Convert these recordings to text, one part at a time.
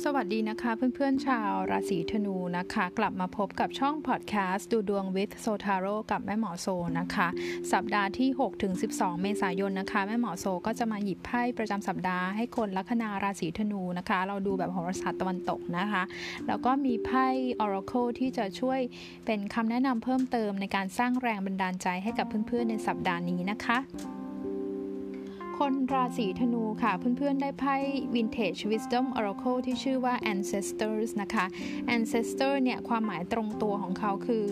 สวัสดีนะคะ เพื่อนๆชาวราศีธนูนะคะ กลับมาพบกับช่องพอดแคสต์ดูดวงวิทโซทาโร่กับแม่หมอโซนะคะ สัปดาห์ที่6-12 เมษายนนะคะ แม่หมอโซก็จะมาหยิบไพ่ประจำสัปดาห์ให้คนลัคนาราศีธนูนะคะ เราดูแบบโหราศาสตร์ตะวันตกนะคะ แล้วก็มีไพ่ Oracle ที่จะช่วยเป็นคำแนะนำเพิ่มเติมในการสร้างแรงบันดาลใจให้กับเพื่อนๆในสัปดาห์นี้นะคะ คนราศีธนูค่ะ เพื่อนๆได้ไพ่ Vintage Wisdom Oracle ที่ชื่อว่า Ancestors นะคะ Ancestor เนี่ยความหมายตรงตัวของเขาคือ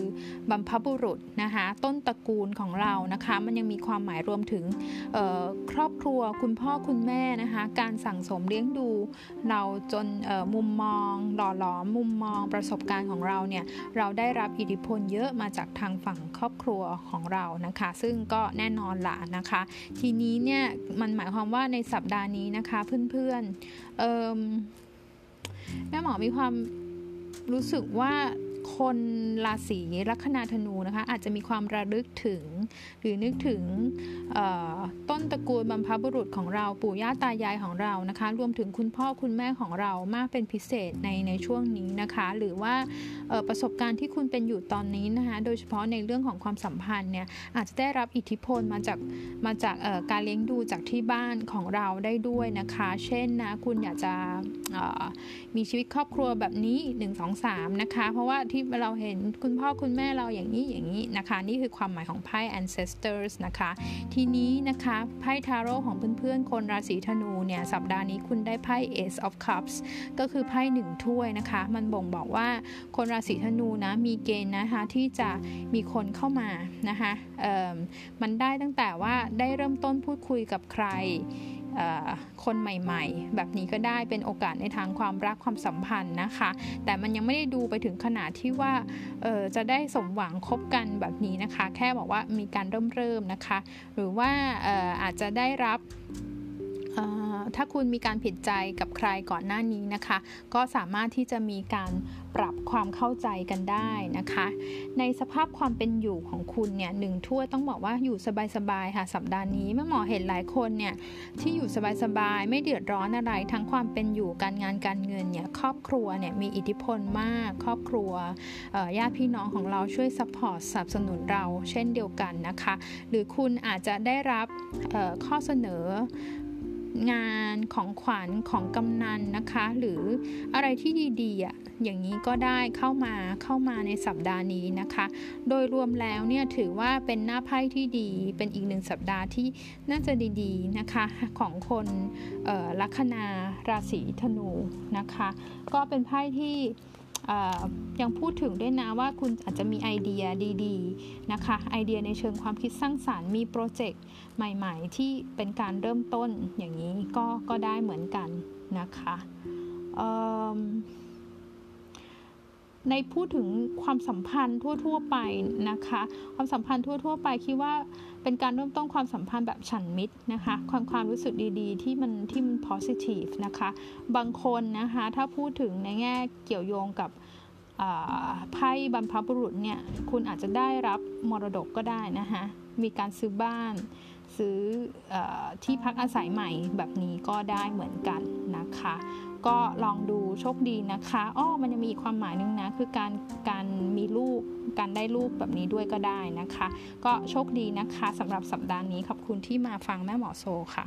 บัมพบุรุษนะคะต้นตระกูลของเรานะคะ มันยังมีความหมายรวมถึงครอบครัวคุณพ่อคุณแม่นะคะ การสั่งสมเลี้ยงดูเราจนมุมมองหล่อหลอมมุมมองประสบการณ์ของเราเนี่ยเราได้รับอิทธิพลเยอะมาจากทางฝั่งครอบครัวของเรานะคะ ซึ่งก็แน่นอนละนะคะ ทีนี้เนี่ยมันหมายความว่าในสัปดาห์นี้นะคะ เพื่อนๆแม่หมอมีความรู้สึกว่าคนราศีลัคนาธนูนะคะ อาจจะมีความระลึกถึง หรือนึกถึง ตระกูลบรรพบุรุษของเราปู่ย่าตายายของเรานะคะ รวมถึงคุณพ่อคุณแม่ของเรามากเป็นพิเศษในในช่วงนี้นะคะ หรือว่าประสบการณ์ที่คุณเป็นอยู่ตอนนี้นะคะ โดยเฉพาะในเรื่องของความสัมพันธ์เนี่ยอาจจะได้รับอิทธิพลมาจากมาจากการเลี้ยงดูจากที่บ้านของเราได้ด้วยนะคะ เช่นนะคุณอยากจะมีชีวิตครอบครัวแบบนี้ 1 2 3 นะคะ เพราะว่าที่เราเห็นคุณพ่อคุณแม่เราอย่างนี้อย่างนี้นะคะ นี่คือความหมายของไพ่ ancestors นะคะ ทีนี้นะคะไพ่ทาโร่ของเพื่อนๆ คนราศีธนูเนี่ยสัปดาห์นี้คุณได้ไพ่ ace of cups ก็คือไพ่หนึ่งถ้วยนะคะ มันบ่งบอกว่าคนราศีธนูนะมีเกณฑ์นะคะที่จะมีคนเข้ามานะคะมันได้ตั้งแต่ว่าได้เริ่มต้นพูดคุยกับใคร คนใหม่ๆ แบบนี้ก็ได้เป็นโอกาสในทางความรักความสัมพันธ์นะคะ แต่มันยังไม่ได้ดูไปถึงขนาดที่ว่าจะได้สมหวังคบกันแบบนี้นะคะ แค่บอกว่ามีการเริ่มเริ่มนะคะ หรือว่าอาจจะได้รับ ถ้าคุณมีการผิดใจกับใครก่อนหน้านี้นะคะ ก็สามารถที่จะมีการปรับความเข้าใจกันได้นะคะ ในสภาพความเป็นอยู่ของคุณเนี่ยหนึ่งทั่วต้องบอกว่าอยู่สบายๆค่ะสัปดาห์นี้แม่หมอเห็นหลายคนเนี่ยที่อยู่สบายๆไม่เดือดร้อนอะไรทั้งความเป็นอยู่การงานการเงินเนี่ยครอบครัวเนี่ยมีอิทธิพลมาก ครอบครัวญาติพี่น้องของเราช่วย support สนับสนุนเราเช่นเดียวกันนะคะ หรือคุณอาจจะได้รับข้อเสนอ งานของขวัญของกำนันนะคะ หรืออะไรที่ดีๆอะอย่างนี้ก็ได้เข้ามาเข้ามาในสัปดาห์นี้นะคะ โดยรวมแล้วเนี่ยถือว่าเป็นหน้าไพ่ที่ดี เป็นอีกหนึ่งสัปดาห์ที่น่าจะดีๆนะคะของคนลัคนาราศีธนูนะคะ ก็เป็นไพ่ที่ ยังพูดถึงด้วยนะว่าคุณอาจจะมีไอเดียดีๆนะคะ ไอเดียในเชิงความคิดสร้างสารรค์มีโปรเจกต์ใหม่ๆ ที่เป็นการเริ่มต้นอย่างนี้ก็ก็ได้เหมือนกันนะคะ ในพูดถึงความสัมพันธ์ทั่ว ๆ ไปนะคะ ความสัมพันธ์ทั่ว ๆ ไปคิดว่าเป็นการเริ่มต้นความสัมพันธ์แบบฉันมิตรนะคะ ความความรู้สึกดีๆ ที่มันที่มัน positive นะคะ บางคนนะคะถ้าพูดถึงในแง่เกี่ยวโยงกับไพ่บรรพบุรุษเนี่ยคุณอาจจะได้รับมรดกก็ได้นะคะมีการซื้อบ้าน ซื้ออที่พักอาศัยใหม่แบบนี้ก็ได้เหมือนกันนะคะ ก็ลองดูโชคดีนะคะอ้อมันยังมีความหมายนึงนะ คือการการมีลูกการได้ลูกแบบนี้ด้วยก็ได้นะคะ ก็โชคดีนะคะสำหรับสัปดาห์นี้ขอบคุณที่มาฟังแม่หมอโซค่ะ